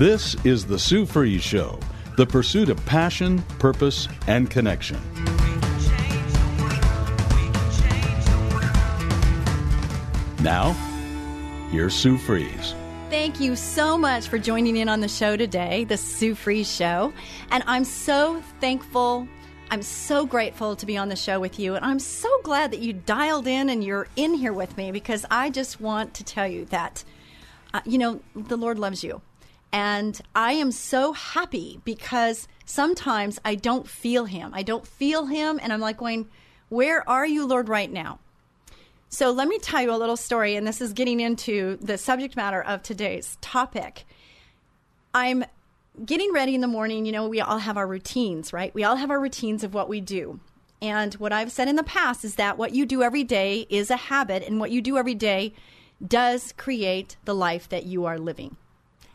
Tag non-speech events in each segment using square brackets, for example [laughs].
This is the Sue Fries Show, the pursuit of passion, purpose, and connection. Now, here's Sue Fries. Thank you so much for joining in on the show today, the Sue Fries Show. And I'm so thankful. I'm so grateful to be on the show with you. And I'm so glad that you dialed in and you're in here with me because I just want to tell you that, uh, you know, the Lord loves you. And I am so happy because sometimes I don't feel Him. I don't feel Him. And I'm like going, Where are you, Lord, right now? So let me tell you a little story, and this is getting into the subject matter of today's topic. I'm getting ready in the morning. You know, we all have our routines, right? We all have our routines of what we do. And what I've said in the past is that what you do every day is a habit, and what you do every day does create the life that you are living.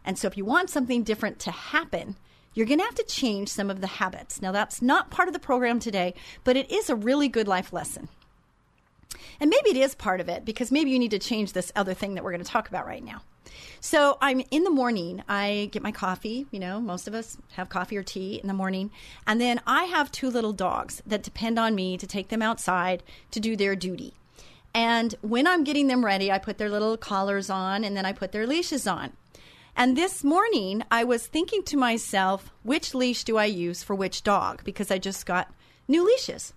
And so if you want something different to happen, you're going to have to change some of the habits. Now, that's not part of the program today, but it is a really good life lesson. And maybe it is part of it because maybe you need to change this other thing that we're going to talk about right now. So I'm in the morning, I get my coffee. You know, most of us have coffee or tea in the morning. And then I have two little dogs that depend on me to take them outside to do their duty. And when I'm getting them ready, I put their little collars on and then I put their leashes on. And this morning, I was thinking to myself, which leash do I use for which dog? Because I just got new leashes.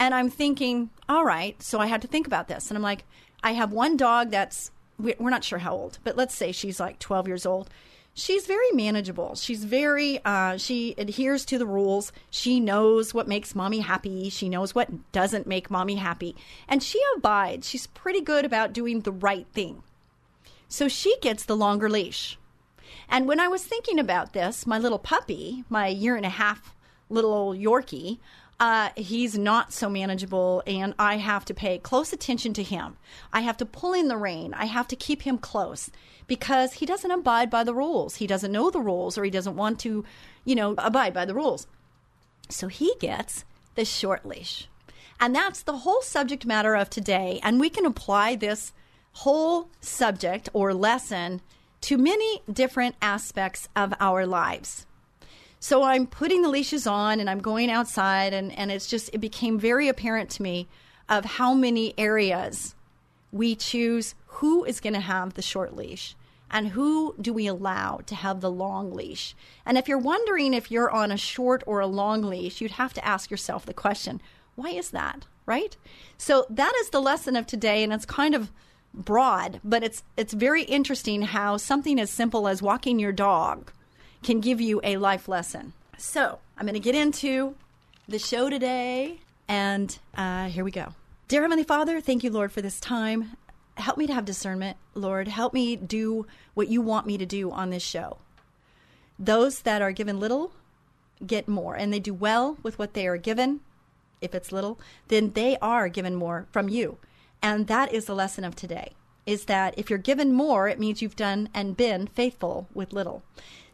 And I'm thinking, all right, so I had to think about this. And I'm like, I have one dog that's, we're not sure how old, but let's say she's like 12 years old. She's very manageable. She's very, uh, she adheres to the rules. She knows what makes mommy happy. She knows what doesn't make mommy happy. And she abides. She's pretty good about doing the right thing. So she gets the longer leash. And when I was thinking about this, my little puppy, my year and a half little old Yorkie, uh, he's not so manageable, and I have to pay close attention to him. I have to pull in the rein. I have to keep him close because he doesn't abide by the rules. He doesn't know the rules, or he doesn't want to, you know, abide by the rules. So he gets the short leash. And that's the whole subject matter of today. And we can apply this whole subject or lesson to many different aspects of our lives. So I'm putting the leashes on and I'm going outside, and, and it's just, it became very apparent to me of how many areas we choose who is going to have the short leash and who do we allow to have the long leash. And if you're wondering if you're on a short or a long leash, you'd have to ask yourself the question why is that? Right? So that is the lesson of today, and it's kind of broad, but it's it's very interesting how something as simple as walking your dog can give you a life lesson. So I'm going to get into the show today, and uh, here we go. Dear Heavenly Father, thank you, Lord, for this time. Help me to have discernment, Lord. Help me do what you want me to do on this show. Those that are given little get more, and they do well with what they are given. If it's little, then they are given more from you. And that is the lesson of today is that if you're given more, it means you've done and been faithful with little.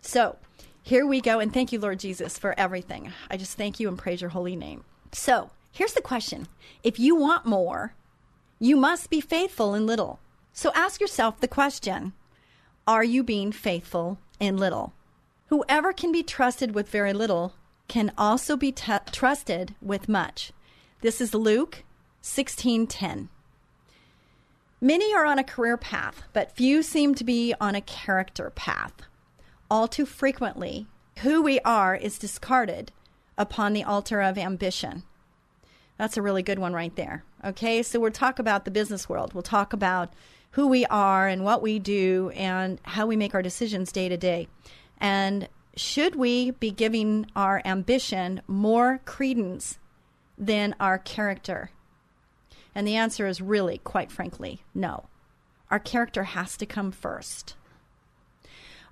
So here we go. And thank you, Lord Jesus, for everything. I just thank you and praise your holy name. So here's the question If you want more, you must be faithful in little. So ask yourself the question Are you being faithful in little? Whoever can be trusted with very little can also be t- trusted with much. This is Luke 16:10. Many are on a career path, but few seem to be on a character path all too frequently, who we are is discarded upon the altar of ambition. That's a really good one right there. Okay, so we'll talk about the business world. We'll talk about who we are and what we do and how we make our decisions day to day. And should we be giving our ambition more credence than our character? And the answer is really, quite frankly, no. Our character has to come first.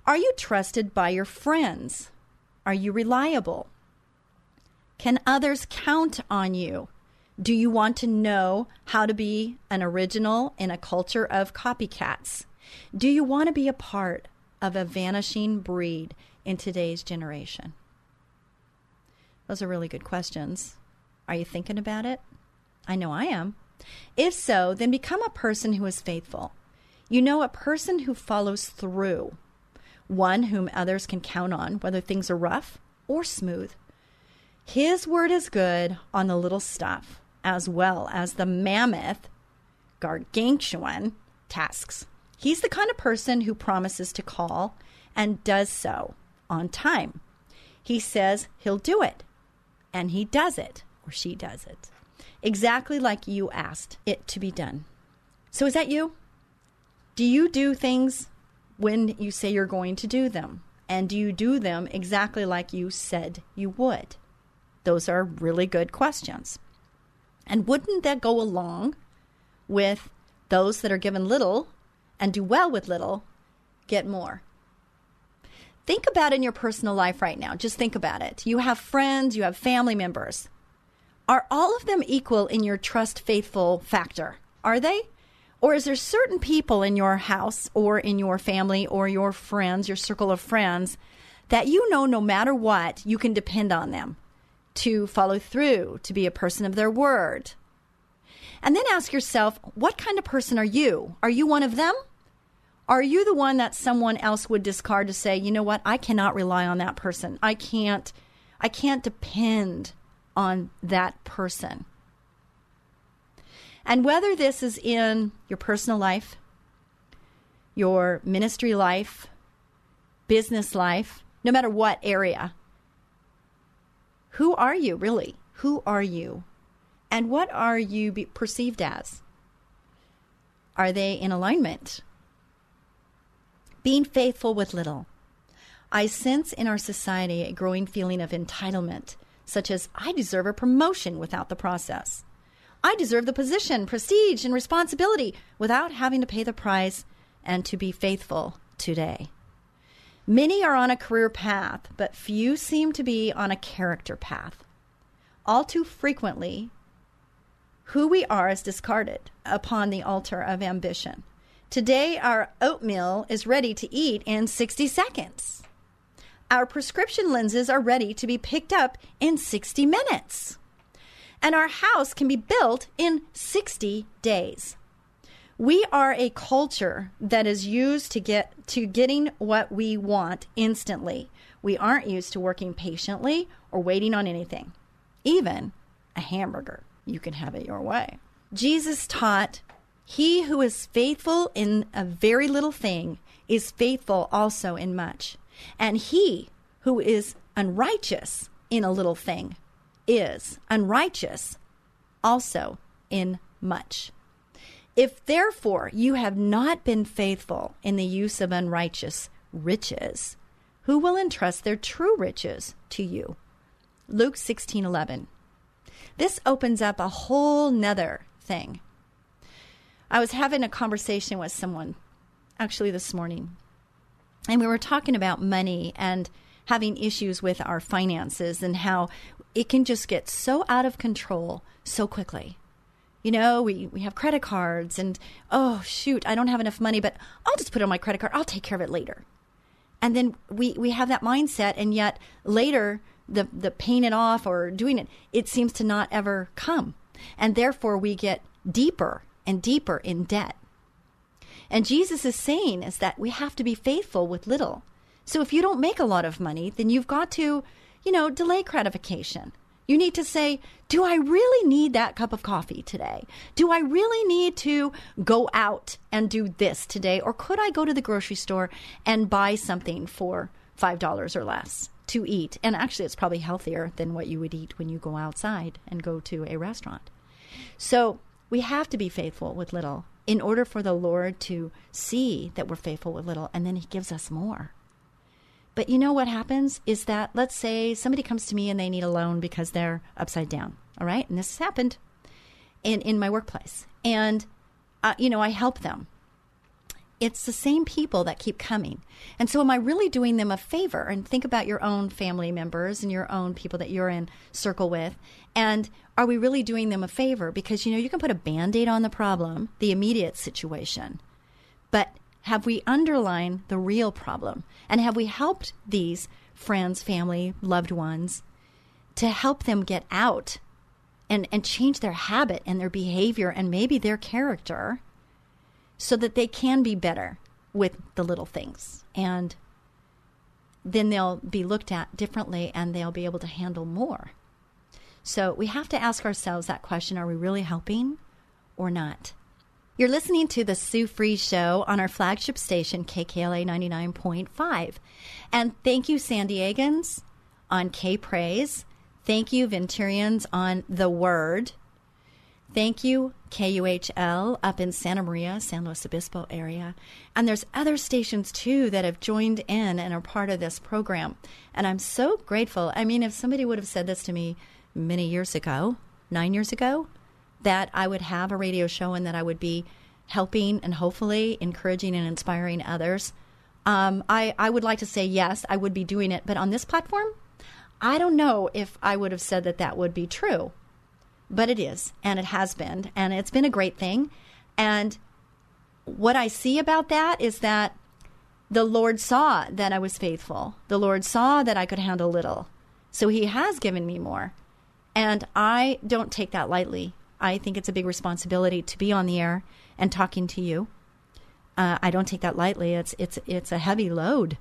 Are you trusted by your friends? Are you reliable? Can others count on you? Do you want to know how to be an original in a culture of copycats? Do you want to be a part of a vanishing breed in today's generation? Those are really good questions. Are you thinking about it? I know I am. If so, then become a person who is faithful. You know, a person who follows through, one whom others can count on, whether things are rough or smooth. His word is good on the little stuff, as well as the mammoth, gargantuan tasks. He's the kind of person who promises to call and does so on time. He says he'll do it, and he does it, or she does it, exactly like you asked it to be done. So, is that you? Do you do things when you say you're going to do them? And do you do them exactly like you said you would? Those are really good questions. And wouldn't that go along with those that are given little and do well with little get more? Think about it in your personal life right now. Just think about it. You have friends, you have family members. Are all of them equal in your trust faithful factor? Are they? Or is there certain people in your house or in your family or your friends, your circle of friends, that you know no matter what, you can depend on them to follow through, to be a person of their word? And then ask yourself, what kind of person are you? Are you one of them? Are you the one that someone else would discard to say, you know what, I cannot rely on that person. I can't I can't depend on that person. And whether this is in your personal life, your ministry life, business life, no matter what area, who are you really? Who are you? And what are you perceived as? Are they in alignment? Being faithful with little. I sense in our society a growing feeling of entitlement, such as I deserve a promotion without the process. I deserve the position, prestige, and responsibility without having to pay the price and to be faithful today. Many are on a career path, but few seem to be on a character path. All too frequently, who we are is discarded upon the altar of ambition. Today, our oatmeal is ready to eat in 60 seconds. Our prescription lenses are ready to be picked up in 60 minutes and our house can be built in 60 days. We are a culture that is used to get to getting what we want instantly. We aren't used to working patiently or waiting on anything. Even a hamburger, you can have it your way. Jesus taught, He who is faithful in a very little thing is faithful also in much. And he who is unrighteous in a little thing is unrighteous also in much. If therefore you have not been faithful in the use of unrighteous riches, who will entrust their true riches to you? Luke 16:11. This opens up a whole nother thing. I was having a conversation with someone actually this morning, and we were talking about money and having issues with our finances and how it can just get so out of control so quickly. You know, we, we have credit cards and, oh, shoot, I don't have enough money, but I'll just put it on my credit card. I'll take care of it later. And then we, we have that mindset, and yet later, the, the paying it off or doing it, it seems to not ever come. And therefore, we get deeper and deeper in debt. And Jesus is saying is that we have to be faithful with little. So if you don't make a lot of money, then you've got to you know, delay gratification. You need to say, do I really need that cup of coffee today? Do I really need to go out and do this today? Or could I go to the grocery store and buy something for $5 or less to eat? And actually, it's probably healthier than what you would eat when you go outside and go to a restaurant. So we have to be faithful with little in order for the Lord to see that we're faithful with little, and then He gives us more. But you know what happens is that let's say somebody comes to me and they need a loan because they're upside down. All right. And this has happened. in, in my workplace. And, uh, you know, I help them. It's the same people that keep coming. And so, am I really doing them a favor? And think about your own family members and your own people that you're in circle with. And are we really doing them a favor? Because, you know, you can put a band aid on the problem, the immediate situation. But have we underlined the real problem? And have we helped these friends, family, loved ones to help them get out and, and change their habit and their behavior and maybe their character so that they can be better with the little things? And then they'll be looked at differently and they'll be able to handle more. So we have to ask ourselves that question are we really helping or not? You're listening to the Sue Fries Show on our flagship station, KKLA 99.5. And thank you, San Diegans on K Praise. Thank you, Venturians on The Word. Thank you, KUHL up in Santa Maria, San Luis Obispo area. And there's other stations too that have joined in and are part of this program. And I'm so grateful. I mean, if somebody would have said this to me many years ago, nine years ago, that I would have a radio show and that I would be helping and hopefully encouraging and inspiring others. Um, I, I would like to say yes, I would be doing it. But on this platform, I don't know if I would have said that that would be true. But it is, and it has been, and it's been a great thing. And what I see about that is that the Lord saw that I was faithful. The Lord saw that I could handle little. So He has given me more. And I don't take that lightly. I think it's a big responsibility to be on the air and talking to you. Uh, I don't take that lightly. It's it's it's a heavy load,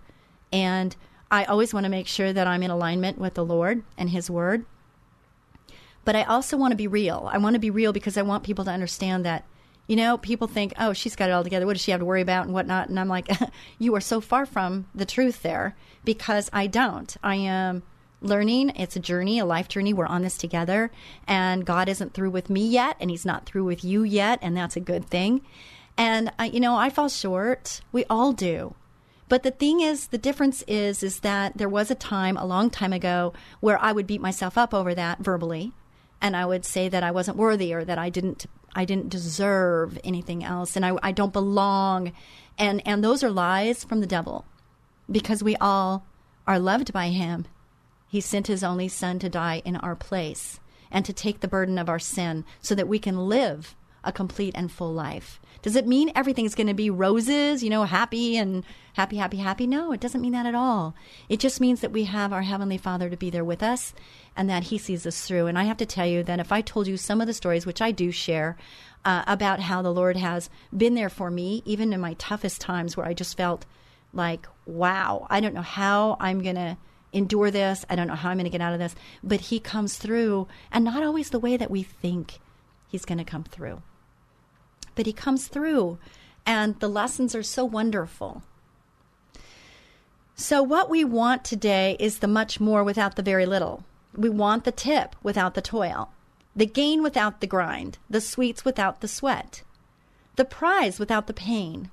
and I always want to make sure that I'm in alignment with the Lord and His Word. But I also want to be real. I want to be real because I want people to understand that, you know, people think, oh, she's got it all together. What does she have to worry about and whatnot? And I'm like, [laughs] you are so far from the truth there because I don't. I am learning. It's a journey, a life journey. We're on this together. And God isn't through with me yet, and He's not through with you yet. And that's a good thing. And, I, you know, I fall short. We all do. But the thing is, the difference is, is that there was a time a long time ago where I would beat myself up over that verbally, and I would say that I wasn't worthy or that I didn't, I didn't deserve anything else, and I, I don't belong, and and those are lies from the devil, because we all are loved by Him, he sent his only son to die in our place and to take the burden of our sin so that we can live a complete and full life. Does it mean everything's going to be roses, you know, happy and happy, happy, happy? No, it doesn't mean that at all. It just means that we have our Heavenly Father to be there with us and that He sees us through. And I have to tell you that if I told you some of the stories, which I do share, uh, about how the Lord has been there for me, even in my toughest times where I just felt like, wow, I don't know how I'm going to endure this. I don't know how I'm going to get out of this. But He comes through, and not always the way that we think He's going to come through. But He comes through, and the lessons are so wonderful. So, what we want today is the much more without the very little. We want the tip without the toil, the gain without the grind, the sweets without the sweat, the prize without the pain,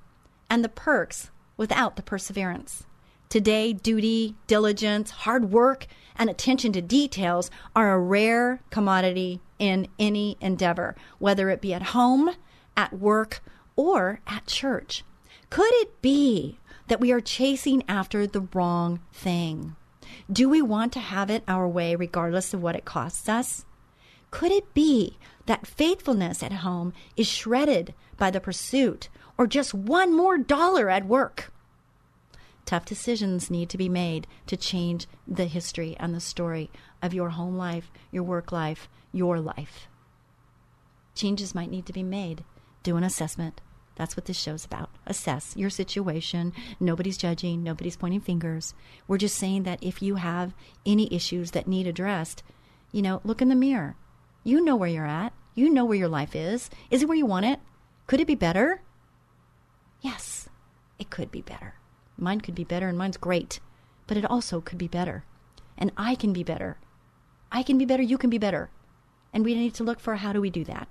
and the perks without the perseverance. Today, duty, diligence, hard work, and attention to details are a rare commodity in any endeavor, whether it be at home, at work, or at church. Could it be that we are chasing after the wrong thing? Do we want to have it our way regardless of what it costs us? Could it be that faithfulness at home is shredded by the pursuit or just one more dollar at work? Tough decisions need to be made to change the history and the story of your home life, your work life, your life. Changes might need to be made. Do an assessment. That's what this show's about. Assess your situation. Nobody's judging, nobody's pointing fingers. We're just saying that if you have any issues that need addressed, you know, look in the mirror. You know where you're at. You know where your life is. Is it where you want it? Could it be better? Yes, it could be better. Mine could be better and mine's great, but it also could be better. And I can be better. I can be better, you can be better. And we need to look for how do we do that?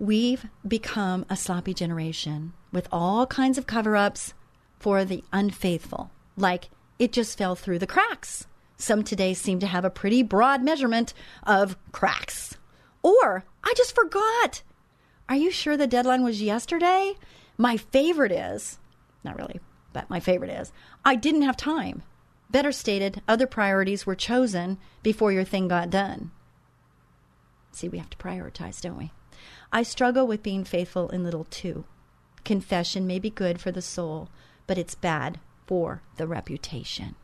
We've become a sloppy generation with all kinds of cover ups for the unfaithful, like it just fell through the cracks. Some today seem to have a pretty broad measurement of cracks. Or, I just forgot. Are you sure the deadline was yesterday? My favorite is, not really, but my favorite is, I didn't have time. Better stated, other priorities were chosen before your thing got done. See, we have to prioritize, don't we? I struggle with being faithful in little too. Confession may be good for the soul, but it's bad for the reputation.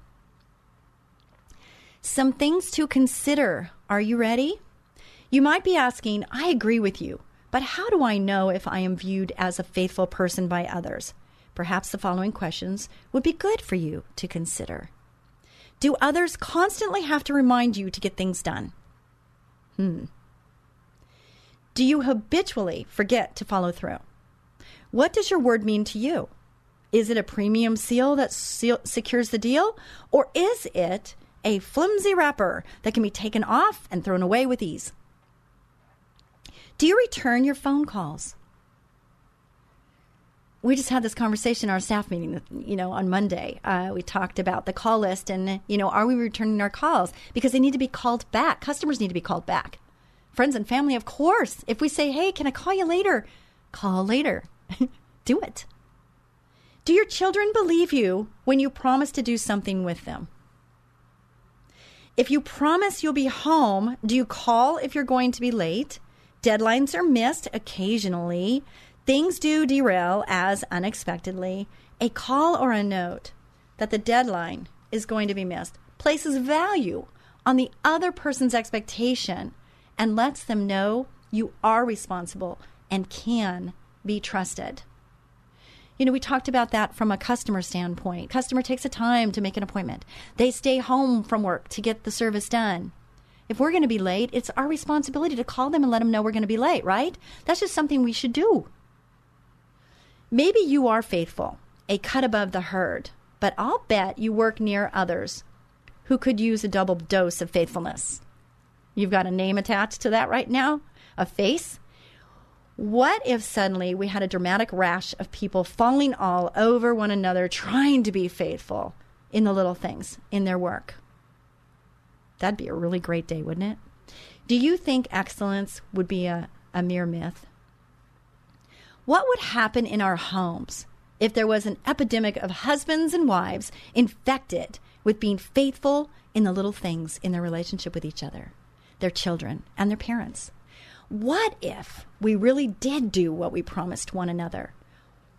Some things to consider. Are you ready? You might be asking, I agree with you, but how do I know if I am viewed as a faithful person by others? Perhaps the following questions would be good for you to consider. Do others constantly have to remind you to get things done? Hmm. Do you habitually forget to follow through? What does your word mean to you? Is it a premium seal that seal- secures the deal? Or is it a flimsy wrapper that can be taken off and thrown away with ease? Do you return your phone calls? we just had this conversation in our staff meeting, you know, on Monday. Uh, we talked about the call list and, you know, are we returning our calls? Because they need to be called back. Customers need to be called back. Friends and family, of course. If we say, hey, can I call you later? Call later. [laughs] do it. Do your children believe you when you promise to do something with them? If you promise you'll be home, do you call if you're going to be late? Deadlines are missed occasionally. Things do derail as unexpectedly. A call or a note that the deadline is going to be missed places value on the other person's expectation and lets them know you are responsible and can be trusted. You know, we talked about that from a customer standpoint. Customer takes a time to make an appointment. They stay home from work to get the service done. If we're going to be late, it's our responsibility to call them and let them know we're going to be late, right? That's just something we should do. Maybe you are faithful, a cut above the herd, but I'll bet you work near others who could use a double dose of faithfulness. You've got a name attached to that right now, a face, what if suddenly we had a dramatic rash of people falling all over one another, trying to be faithful in the little things in their work? That'd be a really great day, wouldn't it? Do you think excellence would be a, a mere myth? What would happen in our homes if there was an epidemic of husbands and wives infected with being faithful in the little things in their relationship with each other, their children, and their parents? What if we really did do what we promised one another?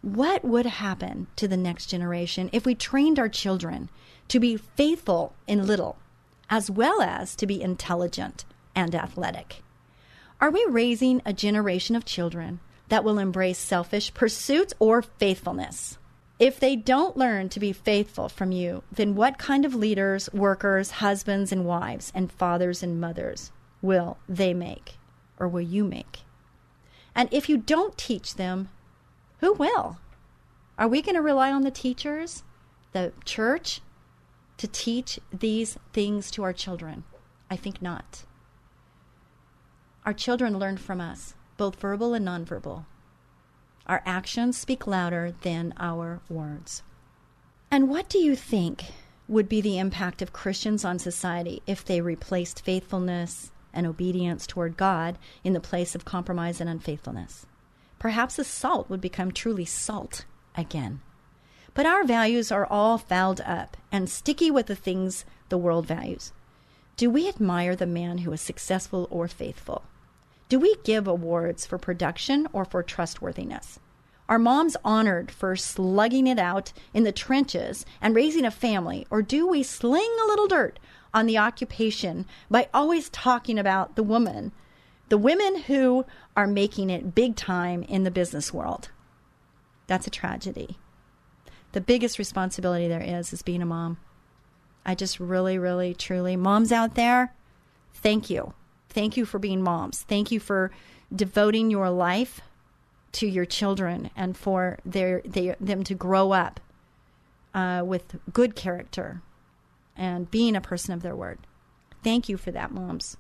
What would happen to the next generation if we trained our children to be faithful in little, as well as to be intelligent and athletic? Are we raising a generation of children that will embrace selfish pursuits or faithfulness? If they don't learn to be faithful from you, then what kind of leaders, workers, husbands and wives, and fathers and mothers will they make? or will you make? And if you don't teach them, who will? Are we going to rely on the teachers, the church, to teach these things to our children? I think not. Our children learn from us, both verbal and nonverbal. Our actions speak louder than our words. And what do you think would be the impact of Christians on society if they replaced faithfulness, and obedience toward God in the place of compromise and unfaithfulness. Perhaps the salt would become truly salt again. But our values are all fouled up and sticky with the things the world values. Do we admire the man who is successful or faithful? Do we give awards for production or for trustworthiness? Are moms honored for slugging it out in the trenches and raising a family, or do we sling a little dirt on the occupation by always talking about the woman, the women who are making it big time in the business world. That's a tragedy. The biggest responsibility there is is being a mom. I just really, really, truly, moms out there, thank you. Thank you for being moms. Thank you for devoting your life to your children and for their, they, them to grow up uh, with good character, and being a person of their word. Thank you for that, moms.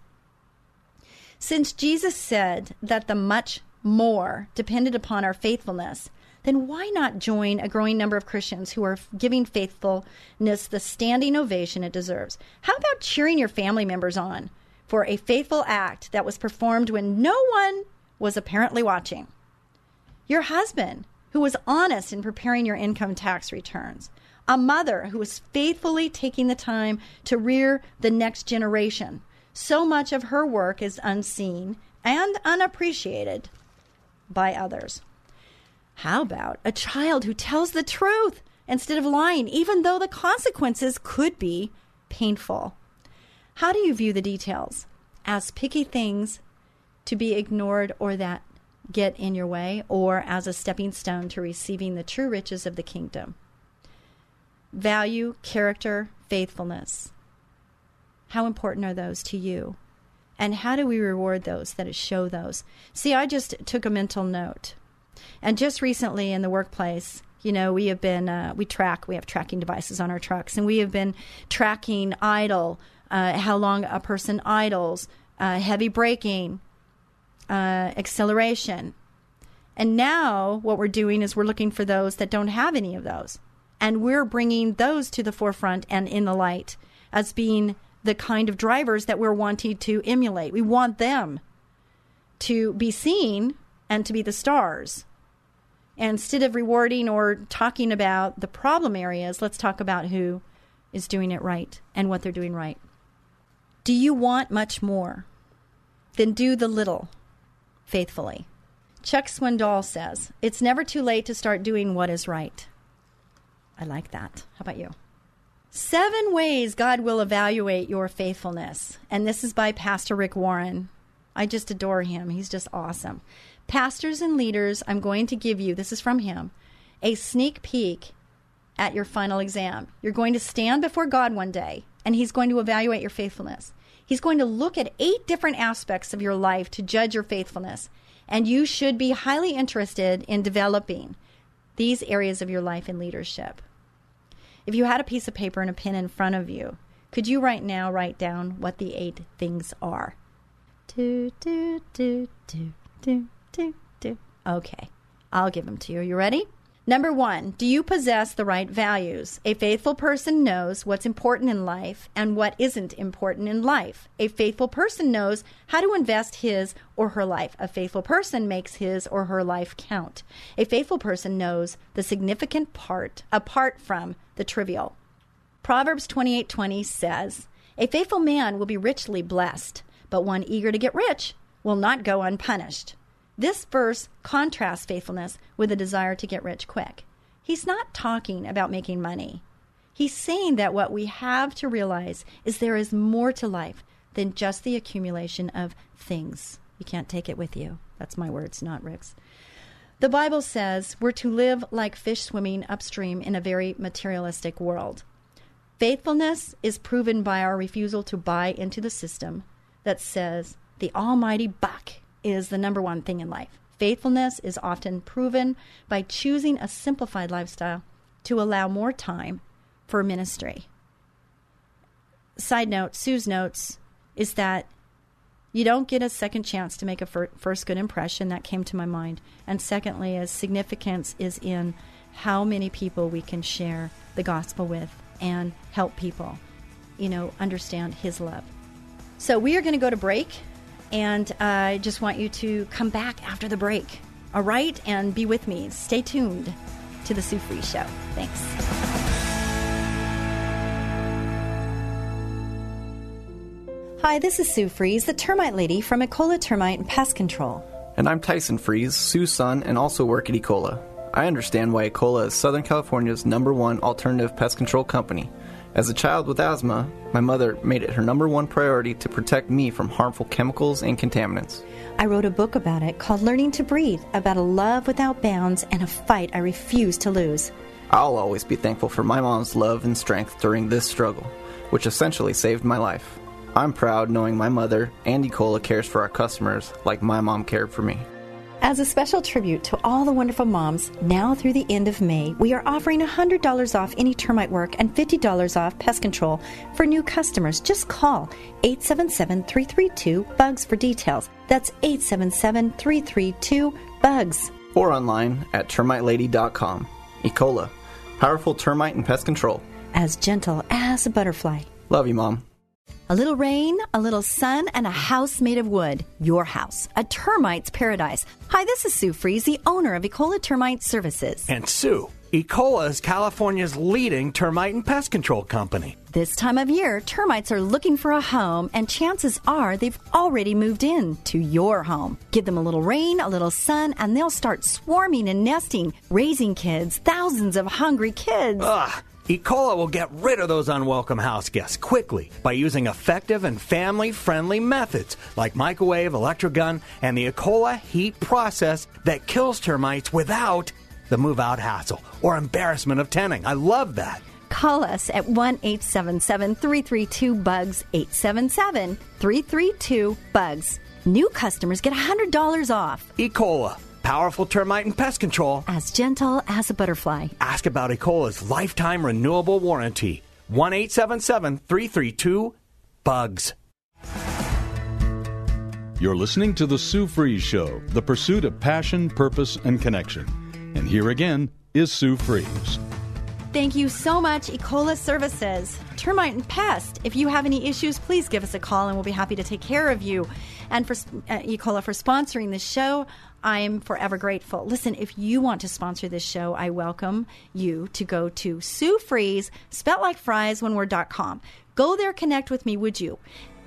Since Jesus said that the much more depended upon our faithfulness, then why not join a growing number of Christians who are giving faithfulness the standing ovation it deserves? How about cheering your family members on for a faithful act that was performed when no one was apparently watching. Your husband, who was honest in preparing your income tax returns. A mother who was faithfully taking the time to rear the next generation. So much of her work is unseen and unappreciated by others. How about a child who tells the truth instead of lying, even though the consequences could be painful? How do you view the details? As picky things to be ignored or that get in your way, or as a stepping stone to receiving the true riches of the kingdom? Value, character, faithfulness. How important are those to you? And how do we reward those that show those? See, I just took a mental note. And just recently in the workplace, you know, we have been, uh, we track, we have tracking devices on our trucks, and we have been tracking idle, uh, how long a person idles, uh, heavy braking, uh, acceleration. And now what we're doing is we're looking for those that don't have any of those. And we're bringing those to the forefront and in the light as being the kind of drivers that we're wanting to emulate. We want them to be seen and to be the stars. And instead of rewarding or talking about the problem areas, let's talk about who is doing it right and what they're doing right. Do you want much more? Then do the little faithfully. Chuck Swindoll says, It's never too late to start doing what is right. I like that. How about you? Seven ways God will evaluate your faithfulness. And this is by Pastor Rick Warren. I just adore him. He's just awesome. Pastors and leaders, I'm going to give you, this is from him, a sneak peek at your final exam. You're going to stand before God one day, and He's going to evaluate your faithfulness. He's going to look at eight different aspects of your life to judge your faithfulness. And you should be highly interested in developing these areas of your life in leadership. If you had a piece of paper and a pen in front of you, could you right now write down what the eight things are? Do, do, do, do, do, do, do. Okay, I'll give them to you. Are you ready? Number one, do you possess the right values? A faithful person knows what's important in life and what isn't important in life. A faithful person knows how to invest his or her life. A faithful person makes his or her life count. A faithful person knows the significant part apart from the trivial. Proverbs 28:20 says, "A faithful man will be richly blessed, but one eager to get rich will not go unpunished." This verse contrasts faithfulness with a desire to get rich quick. He's not talking about making money. He's saying that what we have to realize is there is more to life than just the accumulation of things. You can't take it with you. That's my words, not Rick's. The Bible says we're to live like fish swimming upstream in a very materialistic world. Faithfulness is proven by our refusal to buy into the system that says the almighty buck is the number one thing in life. Faithfulness is often proven by choosing a simplified lifestyle to allow more time for ministry. Side note, Sue's notes is that you don't get a second chance to make a fir- first good impression. That came to my mind. And secondly, as significance is in how many people we can share the gospel with and help people, you know, understand his love. So we are going to go to break. And I just want you to come back after the break, all right? And be with me. Stay tuned to the Sue Fries Show. Thanks. Hi, this is Sue Fries, the termite lady from Ecola Termite and Pest Control. And I'm Tyson Fries, Sue's son, and also work at Ecola. I understand why Ecola is Southern California's number one alternative pest control company. As a child with asthma, my mother made it her number one priority to protect me from harmful chemicals and contaminants. I wrote a book about it called Learning to Breathe, about a love without bounds and a fight I refuse to lose. I'll always be thankful for my mom's love and strength during this struggle, which essentially saved my life. I'm proud knowing my mother, and Ecola, cares for our customers like my mom cared for me. As a special tribute to all the wonderful moms, now through the end of May, we are offering $100 off any termite work and $50 off pest control for new customers. Just call 877 332 BUGS for details. That's 877 332 BUGS. Or online at termitelady.com. Ecola, powerful termite and pest control. As gentle as a butterfly. Love you, Mom. A little rain, a little sun, and a house made of wood. Your house. A termite's paradise. Hi, this is Sue Fries, the owner of Ecola Termite Services. And Sue, Ecola is California's leading termite and pest control company. This time of year, termites are looking for a home, and chances are they've already moved in to your home. Give them a little rain, a little sun, and they'll start swarming and nesting, raising kids, thousands of hungry kids. Ugh. Ecola will get rid of those unwelcome house guests quickly by using effective and family friendly methods like microwave, electrogun, and the Ecola heat process that kills termites without the move out hassle or embarrassment of tenting. I love that. Call us at 1 877 332 BUGS 877 332 BUGS. New customers get $100 off. Ecola, powerful termite and pest control. As gentle as a butterfly. Ask about Ecola's lifetime renewable warranty. 1 877 332 BUGS. You're listening to The Sue Fries Show, the pursuit of passion, purpose, and connection. And here again is Sue Fries. Thank you so much, Ecola Services. Termite and pest. If you have any issues, please give us a call and we'll be happy to take care of you. And for uh, Ecola for sponsoring the show, I'm forever grateful. Listen, if you want to sponsor this show, I welcome you to go to Sue Fries, spelt like fries, one word.com. Go there, connect with me, would you?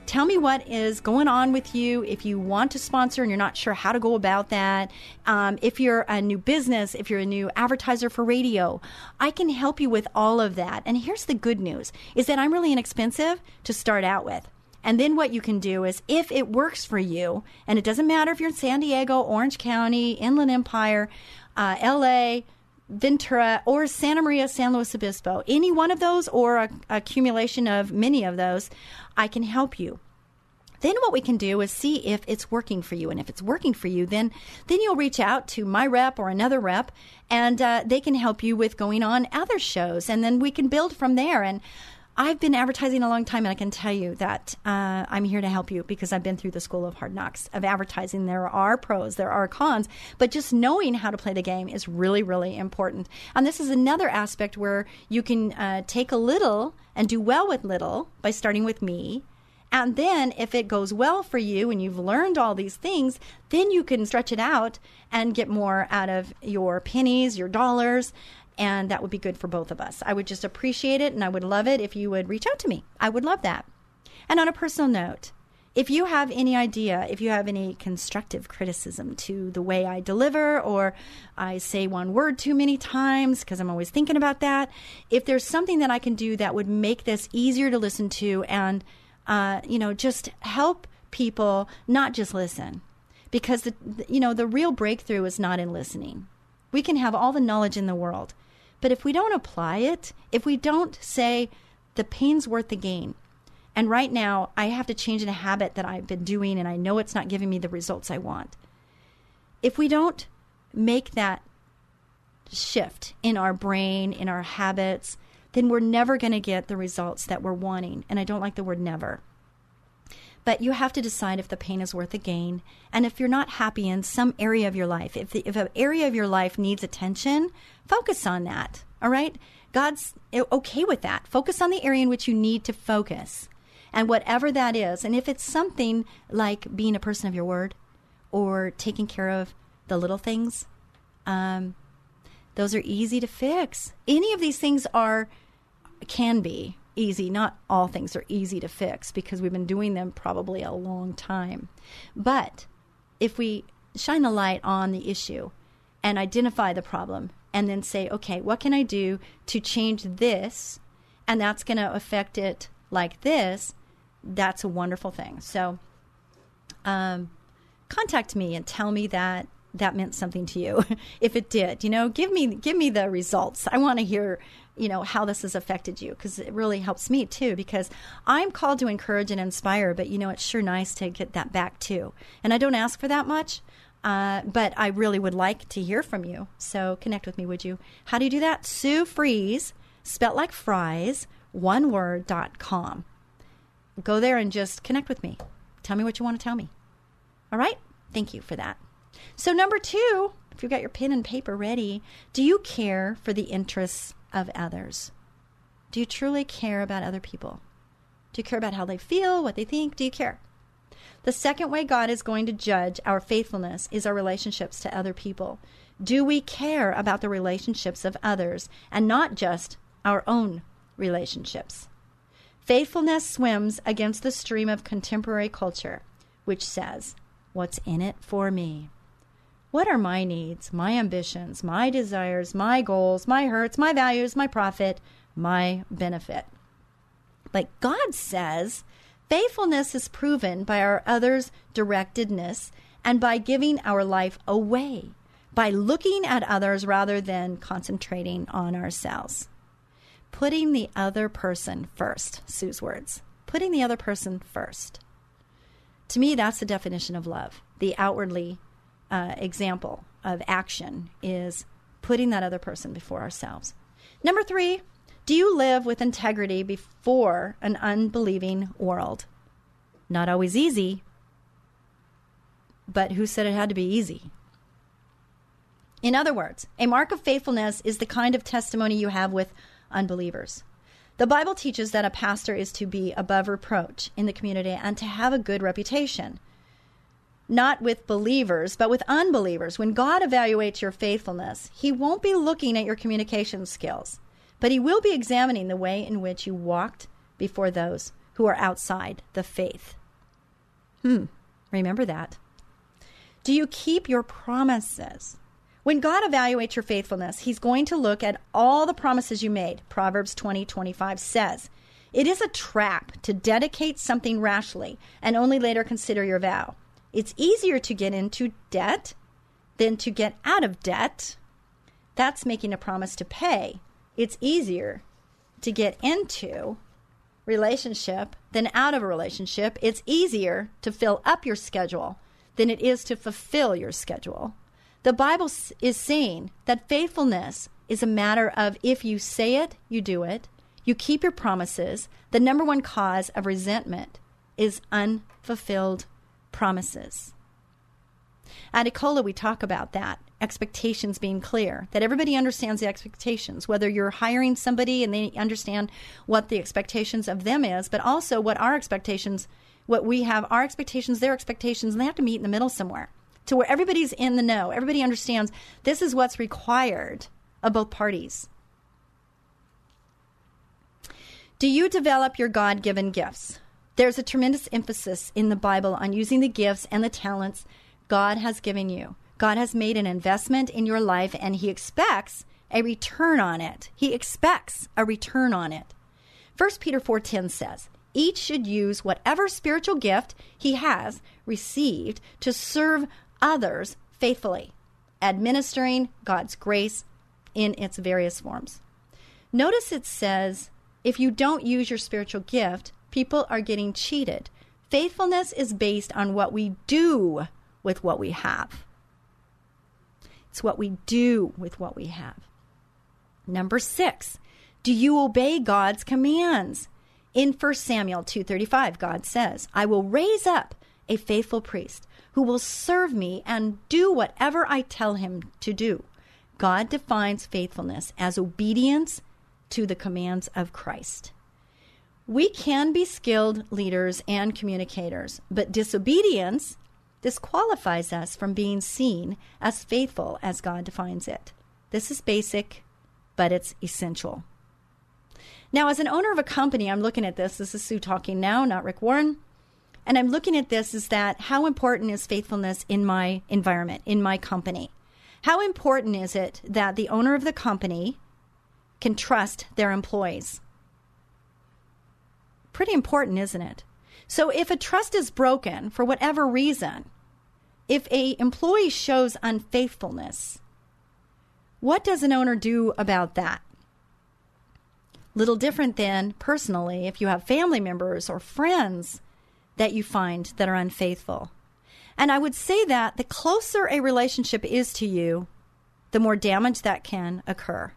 Tell me what is going on with you. If you want to sponsor and you're not sure how to go about that, um, if you're a new business, if you're a new advertiser for radio, I can help you with all of that. And here's the good news: is that I'm really inexpensive to start out with. And then what you can do is, if it works for you, and it doesn't matter if you're in San Diego, Orange County, Inland Empire, uh, LA, Ventura, or Santa Maria, San Luis Obispo, any one of those, or a, accumulation of many of those, I can help you. Then what we can do is see if it's working for you, and if it's working for you, then then you'll reach out to my rep or another rep, and uh, they can help you with going on other shows, and then we can build from there. And I've been advertising a long time, and I can tell you that uh, I'm here to help you because I've been through the school of hard knocks of advertising. There are pros, there are cons, but just knowing how to play the game is really, really important. And this is another aspect where you can uh, take a little and do well with little by starting with me. And then, if it goes well for you and you've learned all these things, then you can stretch it out and get more out of your pennies, your dollars, and that would be good for both of us. I would just appreciate it and I would love it if you would reach out to me. I would love that. And on a personal note, if you have any idea, if you have any constructive criticism to the way I deliver, or I say one word too many times because I'm always thinking about that, if there's something that I can do that would make this easier to listen to and, uh, you know, just help people not just listen, because the, you know the real breakthrough is not in listening. We can have all the knowledge in the world, but if we don't apply it, if we don't say the pain's worth the gain, and right now I have to change a habit that I've been doing and I know it's not giving me the results I want. If we don't make that shift in our brain, in our habits, then we're never going to get the results that we're wanting. And I don't like the word never. But you have to decide if the pain is worth the gain. And if you're not happy in some area of your life, if, the, if an area of your life needs attention, focus on that. All right? God's okay with that. Focus on the area in which you need to focus. And whatever that is, and if it's something like being a person of your word or taking care of the little things, um, those are easy to fix. Any of these things are, can be easy. Not all things are easy to fix because we've been doing them probably a long time. But if we shine the light on the issue and identify the problem and then say, okay, what can I do to change this? And that's going to affect it like this. That's a wonderful thing. So, um, contact me and tell me that that meant something to you. [laughs] if it did, you know, give me give me the results. I want to hear, you know, how this has affected you because it really helps me too. Because I'm called to encourage and inspire, but you know, it's sure nice to get that back too. And I don't ask for that much. Uh, but I really would like to hear from you. So connect with me, would you? How do you do that? Sue Fries, spelt like fries, one word dot com. Go there and just connect with me. Tell me what you want to tell me. All right? Thank you for that. So, number two, if you've got your pen and paper ready, do you care for the interests of others? Do you truly care about other people? Do you care about how they feel, what they think? Do you care? The second way God is going to judge our faithfulness is our relationships to other people. Do we care about the relationships of others and not just our own relationships? Faithfulness swims against the stream of contemporary culture, which says, What's in it for me? What are my needs, my ambitions, my desires, my goals, my hurts, my values, my profit, my benefit? But God says faithfulness is proven by our others' directedness and by giving our life away, by looking at others rather than concentrating on ourselves. Putting the other person first, Sue's words. Putting the other person first. To me, that's the definition of love. The outwardly uh, example of action is putting that other person before ourselves. Number three, do you live with integrity before an unbelieving world? Not always easy, but who said it had to be easy? In other words, a mark of faithfulness is the kind of testimony you have with unbelievers. The Bible teaches that a pastor is to be above reproach in the community and to have a good reputation. Not with believers, but with unbelievers. When God evaluates your faithfulness, He won't be looking at your communication skills, but He will be examining the way in which you walked before those who are outside the faith. Hmm, remember that. Do you keep your promises? When God evaluates your faithfulness, he's going to look at all the promises you made. Proverbs 20 25 says, It is a trap to dedicate something rashly and only later consider your vow. It's easier to get into debt than to get out of debt. That's making a promise to pay. It's easier to get into relationship than out of a relationship. It's easier to fill up your schedule than it is to fulfill your schedule. The Bible is saying that faithfulness is a matter of if you say it, you do it, you keep your promises. The number one cause of resentment is unfulfilled promises. At Ecola, we talk about that expectations being clear, that everybody understands the expectations, whether you're hiring somebody and they understand what the expectations of them is, but also what our expectations, what we have, our expectations, their expectations, and they have to meet in the middle somewhere to where everybody's in the know. Everybody understands this is what's required of both parties. Do you develop your God given gifts? There's a tremendous emphasis in the Bible on using the gifts and the talents God has given you. God has made an investment in your life and He expects a return on it. He expects a return on it. 1 Peter 4:10 says, "Each should use whatever spiritual gift he has received to serve others faithfully, administering God's grace in its various forms. Notice it says if you don't use your spiritual gift, people are getting cheated. Faithfulness is based on what we do with what we have. It's what we do with what we have. Number 6, do you obey God's commands? In 1 Samuel 2:35 God says, "I will raise up a faithful priest who will serve me and do whatever I tell him to do. God defines faithfulness as obedience to the commands of Christ. We can be skilled leaders and communicators, but disobedience disqualifies us from being seen as faithful as God defines it. This is basic, but it's essential. Now, as an owner of a company, I'm looking at this. This is Sue talking now, not Rick Warren. And I'm looking at this is that how important is faithfulness in my environment, in my company? How important is it that the owner of the company can trust their employees? Pretty important, isn't it? So if a trust is broken for whatever reason, if a employee shows unfaithfulness, what does an owner do about that? Little different than personally if you have family members or friends that you find that are unfaithful. And I would say that the closer a relationship is to you, the more damage that can occur.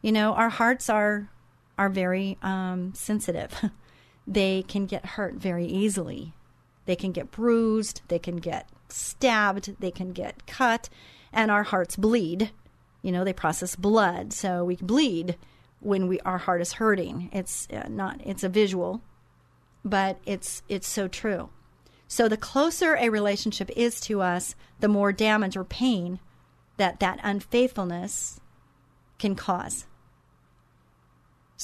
You know, our hearts are are very um, sensitive. [laughs] they can get hurt very easily. They can get bruised. They can get stabbed. They can get cut, and our hearts bleed. You know, they process blood, so we bleed when we our heart is hurting. It's uh, not. It's a visual but it's it's so true. So the closer a relationship is to us, the more damage or pain that that unfaithfulness can cause.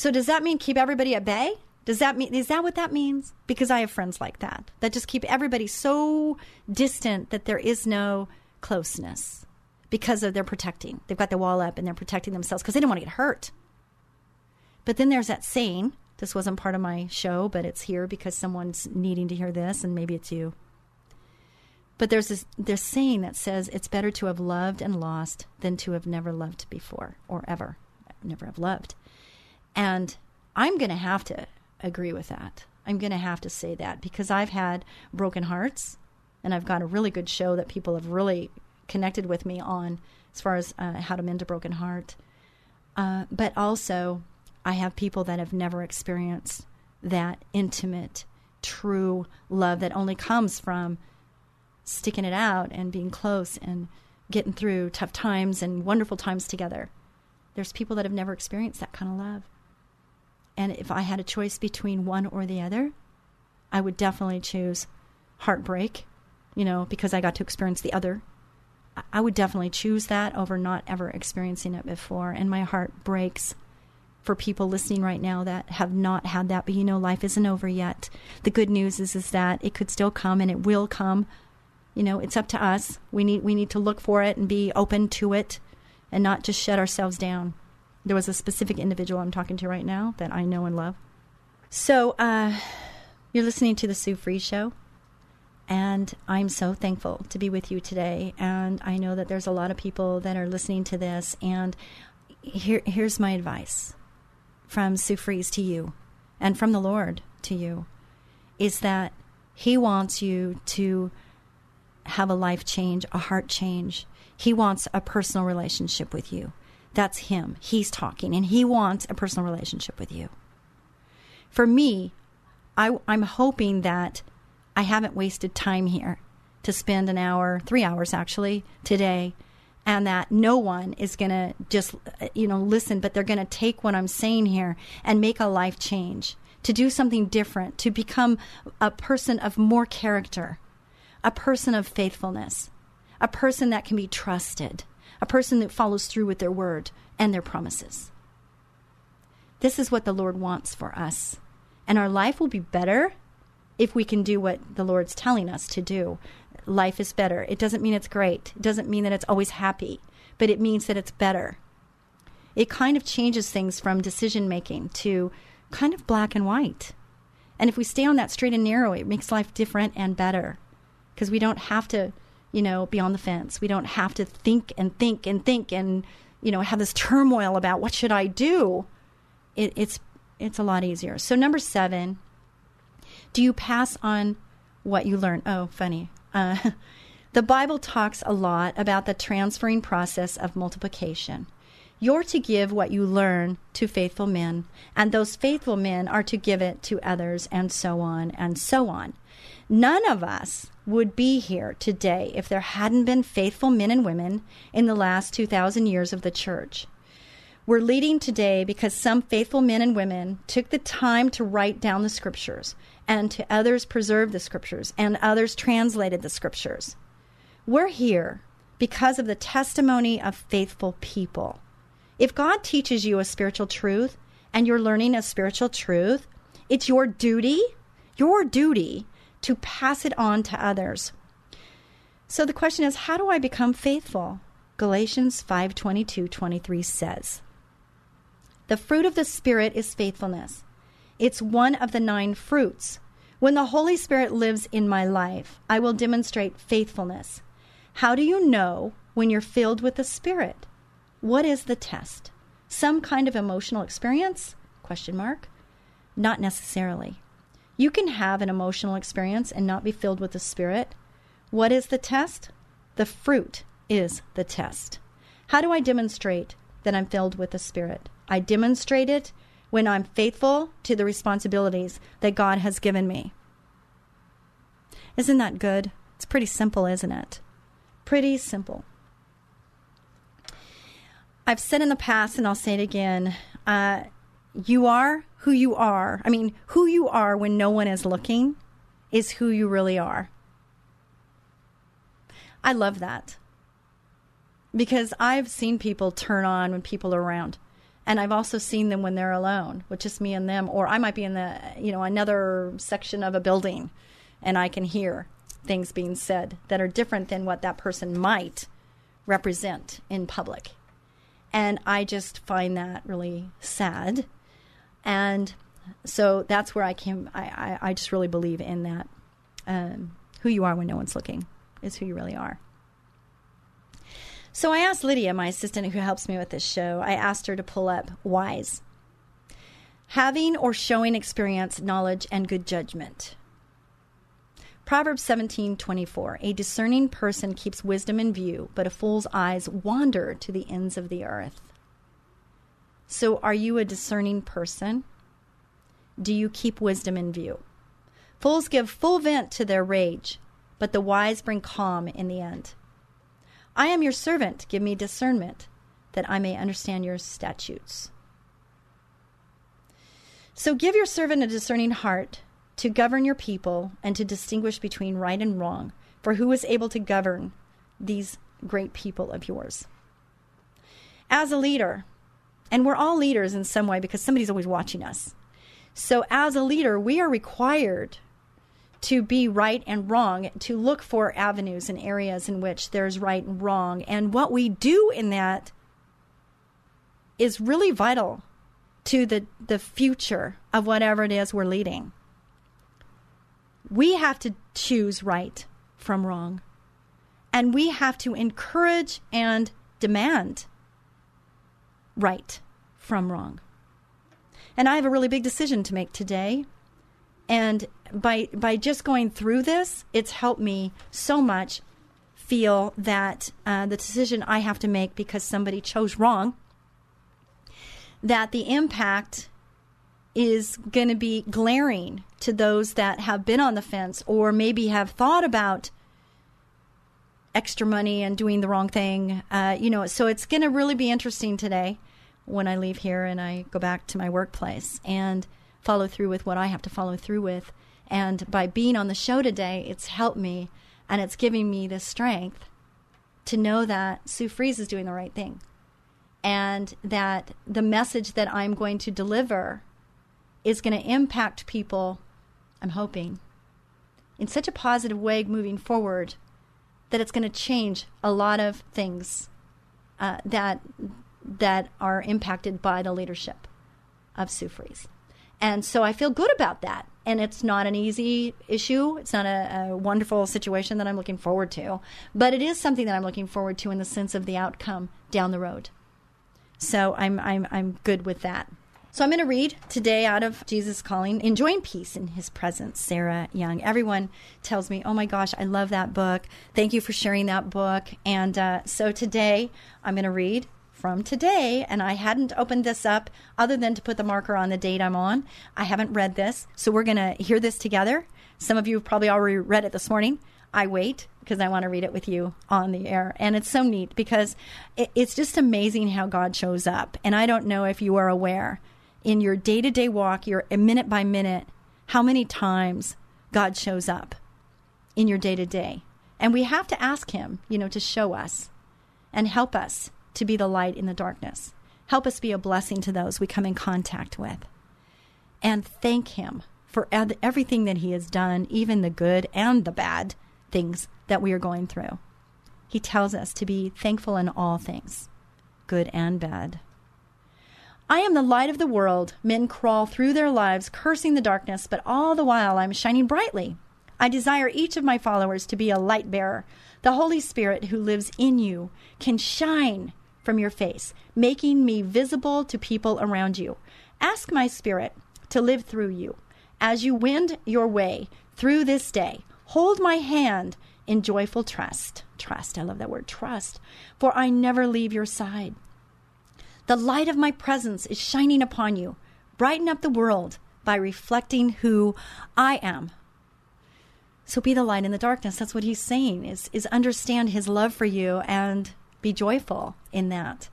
So does that mean keep everybody at bay? Does that mean is that what that means? Because I have friends like that that just keep everybody so distant that there is no closeness because of their protecting. They've got the wall up and they're protecting themselves because they don't want to get hurt. But then there's that saying. This wasn't part of my show, but it's here because someone's needing to hear this, and maybe it's you. But there's this this saying that says it's better to have loved and lost than to have never loved before or ever, never have loved. And I'm going to have to agree with that. I'm going to have to say that because I've had broken hearts and I've got a really good show that people have really connected with me on as far as uh, how to mend a broken heart. Uh, but also, I have people that have never experienced that intimate, true love that only comes from sticking it out and being close and getting through tough times and wonderful times together. There's people that have never experienced that kind of love. And if I had a choice between one or the other, I would definitely choose heartbreak, you know, because I got to experience the other. I would definitely choose that over not ever experiencing it before. And my heart breaks for people listening right now that have not had that. But you know, life isn't over yet. The good news is is that it could still come and it will come. You know, it's up to us. We need we need to look for it and be open to it and not just shut ourselves down. There was a specific individual I'm talking to right now that I know and love. So, uh, you're listening to the Sue Fries Show, and I'm so thankful to be with you today. And I know that there's a lot of people that are listening to this. And here, here's my advice from Sue Fries to you, and from the Lord to you, is that He wants you to have a life change, a heart change. He wants a personal relationship with you. That's him. He's talking, and he wants a personal relationship with you. For me, I, I'm hoping that I haven't wasted time here to spend an hour, three hours actually, today, and that no one is going to just, you know, listen, but they're going to take what I'm saying here and make a life change, to do something different, to become a person of more character, a person of faithfulness, a person that can be trusted a person that follows through with their word and their promises. This is what the Lord wants for us. And our life will be better if we can do what the Lord's telling us to do. Life is better. It doesn't mean it's great, it doesn't mean that it's always happy, but it means that it's better. It kind of changes things from decision making to kind of black and white. And if we stay on that straight and narrow, it makes life different and better because we don't have to you know, beyond the fence. We don't have to think and think and think and, you know, have this turmoil about what should I do. It, it's it's a lot easier. So number seven, do you pass on what you learn? Oh, funny. Uh, [laughs] the Bible talks a lot about the transferring process of multiplication. You're to give what you learn to faithful men, and those faithful men are to give it to others, and so on and so on. None of us would be here today if there hadn't been faithful men and women in the last 2,000 years of the church. We're leading today because some faithful men and women took the time to write down the scriptures, and to others preserved the scriptures, and others translated the scriptures. We're here because of the testimony of faithful people. If God teaches you a spiritual truth and you're learning a spiritual truth, it's your duty, your duty to pass it on to others. So the question is, how do I become faithful? Galatians 5:22-23 says, "The fruit of the spirit is faithfulness. It's one of the nine fruits. When the Holy Spirit lives in my life, I will demonstrate faithfulness. How do you know when you're filled with the Spirit? What is the test? Some kind of emotional experience? Question mark. Not necessarily. You can have an emotional experience and not be filled with the Spirit. What is the test? The fruit is the test. How do I demonstrate that I'm filled with the Spirit? I demonstrate it when I'm faithful to the responsibilities that God has given me. Isn't that good? It's pretty simple, isn't it? Pretty simple. I've said in the past, and I'll say it again uh, you are who you are. I mean, who you are when no one is looking is who you really are. I love that because I've seen people turn on when people are around. And I've also seen them when they're alone, with just me and them, or I might be in the, you know, another section of a building and I can hear things being said that are different than what that person might represent in public. And I just find that really sad. And so that's where I came. I, I, I just really believe in that. Um, who you are when no one's looking is who you really are. So I asked Lydia, my assistant who helps me with this show, I asked her to pull up wise. Having or showing experience, knowledge, and good judgment. Proverbs 17:24 A discerning person keeps wisdom in view, but a fool's eyes wander to the ends of the earth. So are you a discerning person? Do you keep wisdom in view? Fools give full vent to their rage, but the wise bring calm in the end. I am your servant, give me discernment, that I may understand your statutes. So give your servant a discerning heart to govern your people and to distinguish between right and wrong. For who is able to govern these great people of yours? As a leader, and we're all leaders in some way because somebody's always watching us. So, as a leader, we are required to be right and wrong, to look for avenues and areas in which there's right and wrong. And what we do in that is really vital to the, the future of whatever it is we're leading. We have to choose right from wrong. And we have to encourage and demand right from wrong. And I have a really big decision to make today. And by by just going through this, it's helped me so much feel that uh, the decision I have to make because somebody chose wrong, that the impact is going to be glaring to those that have been on the fence or maybe have thought about extra money and doing the wrong thing. Uh, you know, so it's going to really be interesting today when I leave here and I go back to my workplace and follow through with what I have to follow through with. And by being on the show today, it's helped me and it's giving me the strength to know that Sue Fries is doing the right thing and that the message that I'm going to deliver is going to impact people, I'm hoping, in such a positive way moving forward that it's going to change a lot of things uh, that that are impacted by the leadership of Sue And so I feel good about that. And it's not an easy issue. It's not a, a, wonderful situation that I'm looking forward to. But it is something that I'm looking forward to in the sense of the outcome down the road. So I'm, I'm, I'm good with that. So I'm going to read today out of Jesus Calling, Enjoying Peace in His Presence, Sarah Young. Everyone tells me, oh my gosh, I love that book. Thank you for sharing that book. And uh, so today I'm going to read from today, and I hadn't opened this up other than to put the marker on the date I'm on. I haven't read this, so we're going to hear this together. Some of you have probably already read it this morning. I wait because I want to read it with you on the air. And it's so neat because it's just amazing how God shows up. And I don't know if you are aware in your day to day walk, your uh, minute by minute, how many times God shows up in your day to day. And we have to ask Him, you know, to show us and help us to be the light in the darkness. Help us be a blessing to those we come in contact with. And thank Him for everything that He has done, even the good and the bad things that we are going through. He tells us to be thankful in all things, good and bad. I am the light of the world. Men crawl through their lives cursing the darkness, but all the while I'm shining brightly. I desire each of my followers to be a light bearer. The Holy Spirit who lives in you can shine from your face, making me visible to people around you. Ask my Spirit to live through you. As you wend your way through this day, hold my hand in joyful trust. Trust, I love that word, trust, for I never leave your side. The light of my presence is shining upon you. Brighten up the world by reflecting who I am. So be the light in the darkness. That's what he's saying is, is understand his love for you and be joyful in that.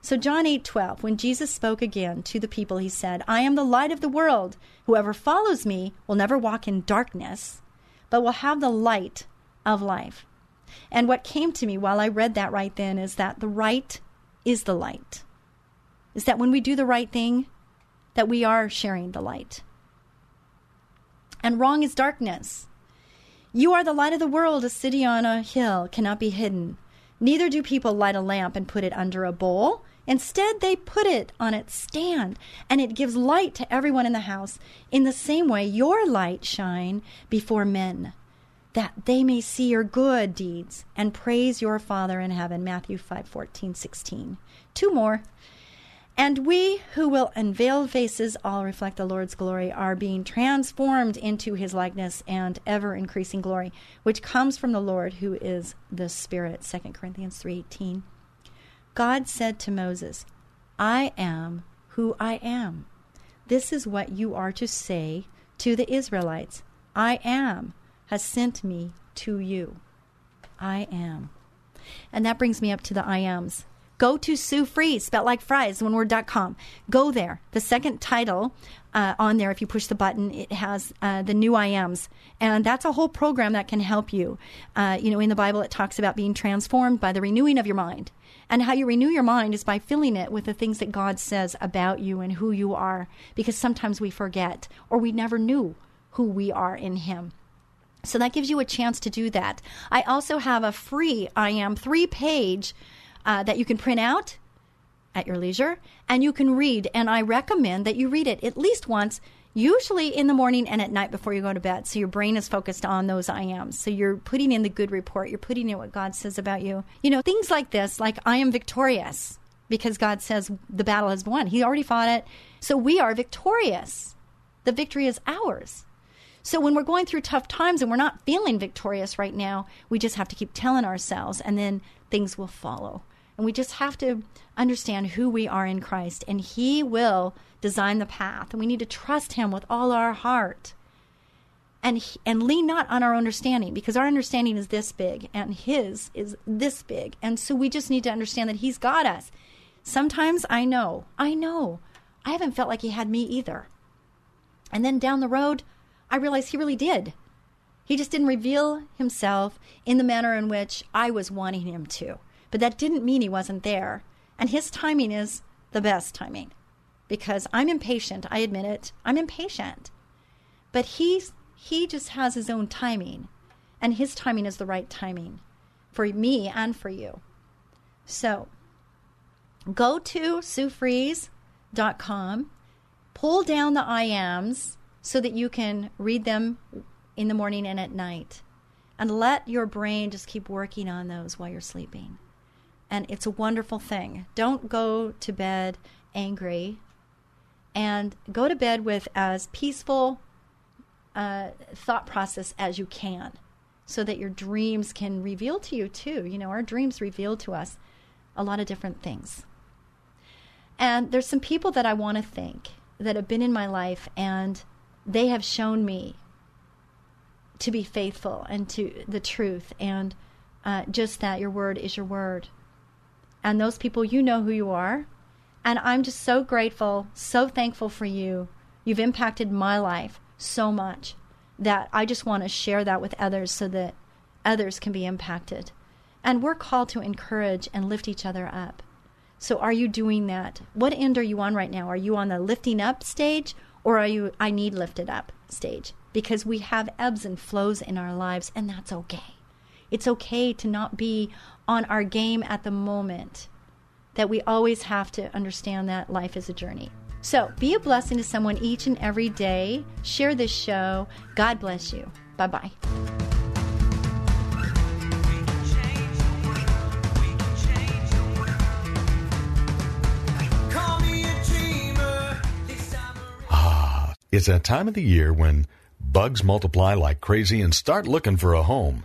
So John 8:12, when Jesus spoke again to the people, he said, "I am the light of the world. Whoever follows me will never walk in darkness, but will have the light of life." And what came to me while I read that right then is that the right is the light. Is that when we do the right thing, that we are sharing the light. And wrong is darkness. You are the light of the world. A city on a hill cannot be hidden. Neither do people light a lamp and put it under a bowl. Instead, they put it on its stand, and it gives light to everyone in the house. In the same way, your light shine before men, that they may see your good deeds and praise your Father in heaven. Matthew 5 14, 16. Two more. And we who will unveil faces all reflect the Lord's glory are being transformed into his likeness and ever increasing glory, which comes from the Lord who is the Spirit. 2 Corinthians 3:18. God said to Moses, I am who I am. This is what you are to say to the Israelites. I am has sent me to you. I am. And that brings me up to the I ams. Go to Sue Fries, spelled like fries, one word.com. Go there. The second title uh, on there, if you push the button, it has uh, the new I ams. And that's a whole program that can help you. Uh, you know, in the Bible, it talks about being transformed by the renewing of your mind. And how you renew your mind is by filling it with the things that God says about you and who you are. Because sometimes we forget or we never knew who we are in Him. So that gives you a chance to do that. I also have a free I am three page uh, that you can print out at your leisure and you can read. And I recommend that you read it at least once, usually in the morning and at night before you go to bed. So your brain is focused on those I ams. So you're putting in the good report, you're putting in what God says about you. You know, things like this, like I am victorious because God says the battle has won. He already fought it. So we are victorious. The victory is ours. So when we're going through tough times and we're not feeling victorious right now, we just have to keep telling ourselves and then things will follow. And we just have to understand who we are in Christ, and He will design the path. And we need to trust Him with all our heart. And, and lean not on our understanding because our understanding is this big and his is this big. And so we just need to understand that he's got us. Sometimes I know, I know, I haven't felt like he had me either. And then down the road, I realized he really did. He just didn't reveal himself in the manner in which I was wanting him to. But that didn't mean he wasn't there. And his timing is the best timing because I'm impatient. I admit it. I'm impatient. But he's, he just has his own timing, and his timing is the right timing for me and for you. So go to SueFries.com, pull down the IAMs so that you can read them in the morning and at night. And let your brain just keep working on those while you're sleeping and it's a wonderful thing. Don't go to bed angry, and go to bed with as peaceful uh, thought process as you can, so that your dreams can reveal to you too. You know, our dreams reveal to us a lot of different things. And there's some people that I want to thank that have been in my life, and they have shown me to be faithful and to the truth, and uh, just that your word is your word and those people, you know who you are. And I'm just so grateful, so thankful for you. You've impacted my life so much that I just want to share that with others so that others can be impacted. And we're called to encourage and lift each other up. So, are you doing that? What end are you on right now? Are you on the lifting up stage or are you I need lifted up stage? Because we have ebbs and flows in our lives, and that's okay. It's okay to not be on our game at the moment. That we always have to understand that life is a journey. So be a blessing to someone each and every day. Share this show. God bless you. Bye bye. Ah, it's that time of the year when bugs multiply like crazy and start looking for a home